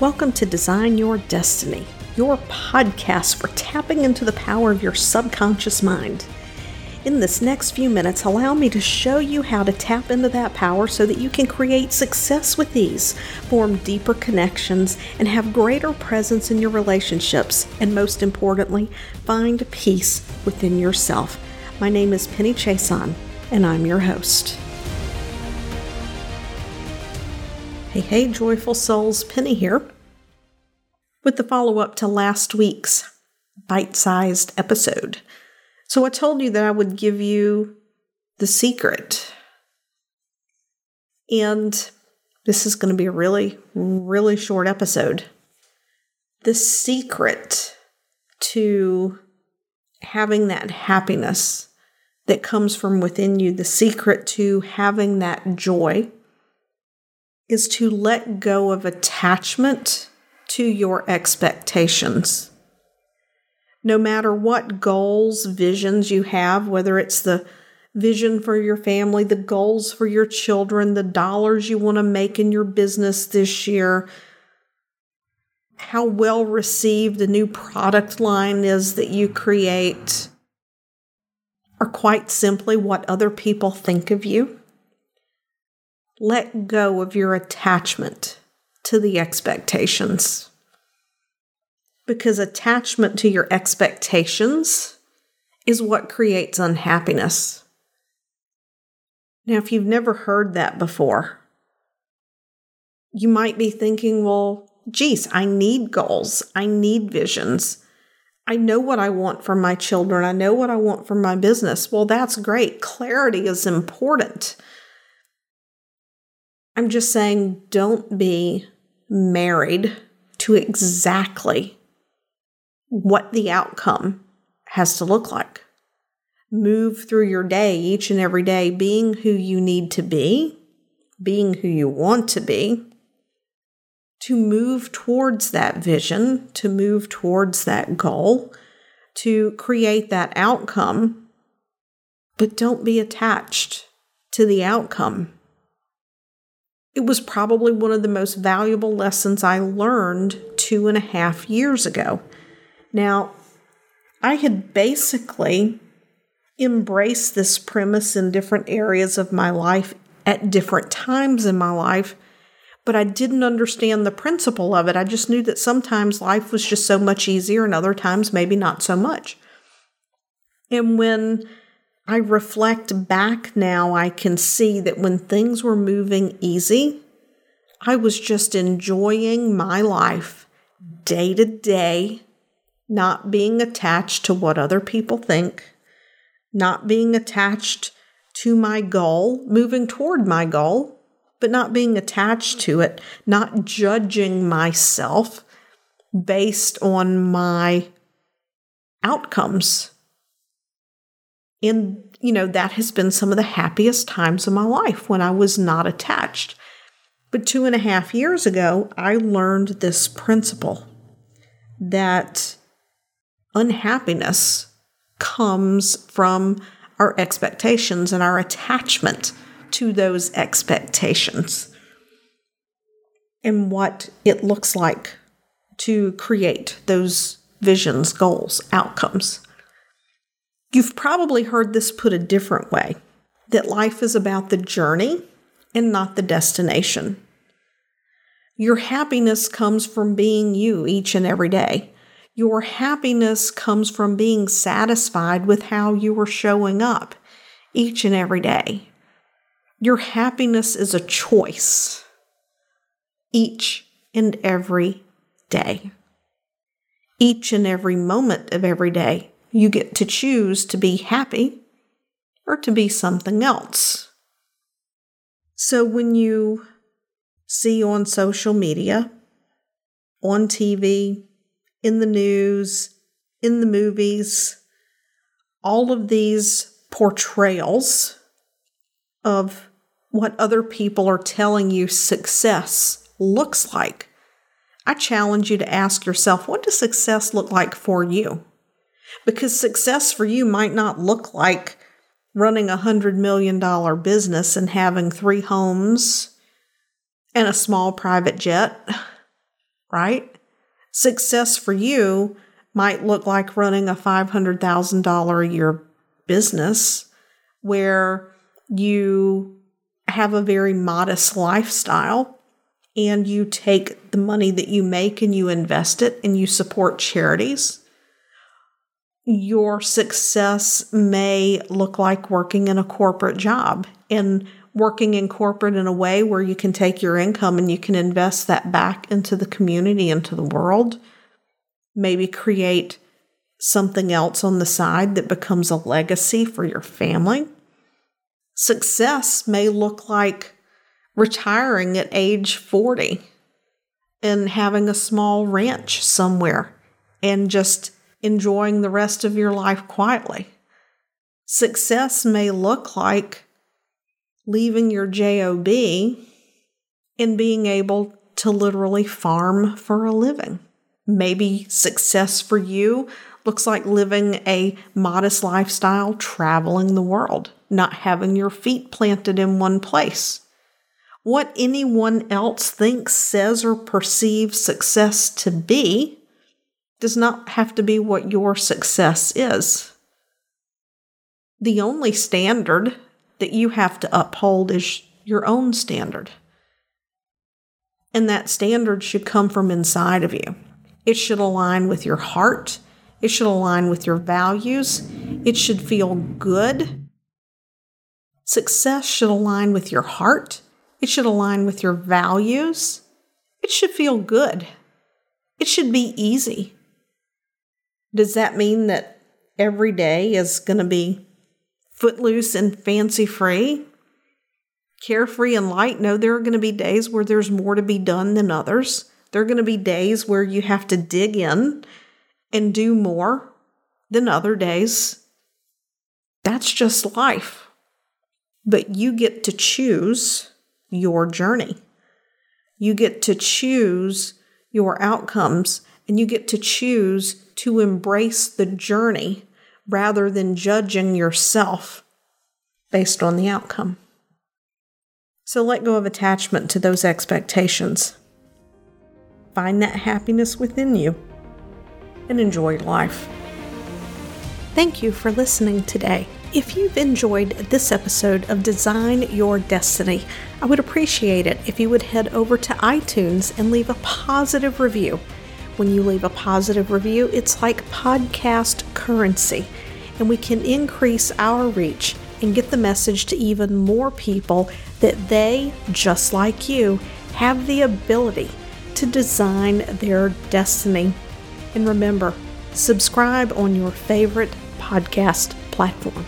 Welcome to Design Your Destiny, your podcast for tapping into the power of your subconscious mind. In this next few minutes, allow me to show you how to tap into that power so that you can create success with ease, form deeper connections, and have greater presence in your relationships, and most importantly, find peace within yourself. My name is Penny Chason, and I'm your host. Hey, hey, joyful souls, Penny here with the follow up to last week's bite sized episode. So I told you that I would give you the secret. And this is going to be a really, really short episode. The secret to having that happiness that comes from within you, the secret to having that joy is to let go of attachment to your expectations. No matter what goals, visions you have, whether it's the vision for your family, the goals for your children, the dollars you want to make in your business this year, how well received the new product line is that you create, or quite simply what other people think of you. Let go of your attachment to the expectations. Because attachment to your expectations is what creates unhappiness. Now, if you've never heard that before, you might be thinking, well, geez, I need goals, I need visions. I know what I want for my children. I know what I want for my business. Well, that's great. Clarity is important. I'm just saying don't be married to exactly what the outcome has to look like. Move through your day each and every day being who you need to be, being who you want to be, to move towards that vision, to move towards that goal, to create that outcome, but don't be attached to the outcome. It was probably one of the most valuable lessons I learned two and a half years ago. Now, I had basically embraced this premise in different areas of my life at different times in my life, but I didn't understand the principle of it. I just knew that sometimes life was just so much easier and other times maybe not so much. And when I reflect back now, I can see that when things were moving easy, I was just enjoying my life day to day, not being attached to what other people think, not being attached to my goal, moving toward my goal, but not being attached to it, not judging myself based on my outcomes and, you know, that has been some of the happiest times of my life when I was not attached. But two and a half years ago, I learned this principle that unhappiness comes from our expectations and our attachment to those expectations and what it looks like to create those visions, goals, outcomes. You've probably heard this put a different way that life is about the journey and not the destination. Your happiness comes from being you each and every day. Your happiness comes from being satisfied with how you are showing up each and every day. Your happiness is a choice each and every day. Each and every moment of every day you get to choose to be happy or to be something else. So when you see on social media, on TV, in the news, in the movies, all of these portrayals of what other people are telling you success looks like. I challenge you to ask yourself what does success look like for you? Because success for you might not look like running a hundred million dollar business and having three homes and a small private jet right? Success for you might look like running a $500,000 a year business where you have a very modest lifestyle and you take the money that you make and you invest it and you support charities. Your success may look like working in a corporate job and working in corporate in a way where you can take your income and you can invest that back into the community, into the world. Maybe create something else on the side that becomes a legacy for your family. Success may look like retiring at age 40 and having a small ranch somewhere and just enjoying the rest of your life quietly. Success may look like leaving your job and being able to literally farm for a living. Maybe success for you looks like living a modest lifestyle, traveling the world, not having your feet planted in one place. What anyone else thinks, says, or perceives success to be does not have to be what your success is. The only standard that you have to uphold is your own standard. And that standard should come from inside of you. It should align with your heart. It should align with your values. It should feel good. Success should align with your heart. It should align with your values. It should feel good. It should be easy. Does that mean that every day is going to be footloose and fancy free, carefree and light. No, there are going to be days where there's more to be done than others. There are going to be days where you have to dig in and do more than other days. That's just life. But you get to choose your journey. You get to choose your outcomes and you get to choose to embrace the journey rather than judging yourself based on the outcome. So let go of attachment to those expectations. Find that happiness within you and enjoy life. Thank you for listening today. If you've enjoyed this episode of Design Your Destiny, I would appreciate it if you would head over to iTunes and leave a positive review. When you leave a positive review, it's like podcast currency and we can increase our reach and get the message to even more people that they, just like you, have the ability to design their destiny. And remember, subscribe on your favorite podcast platform.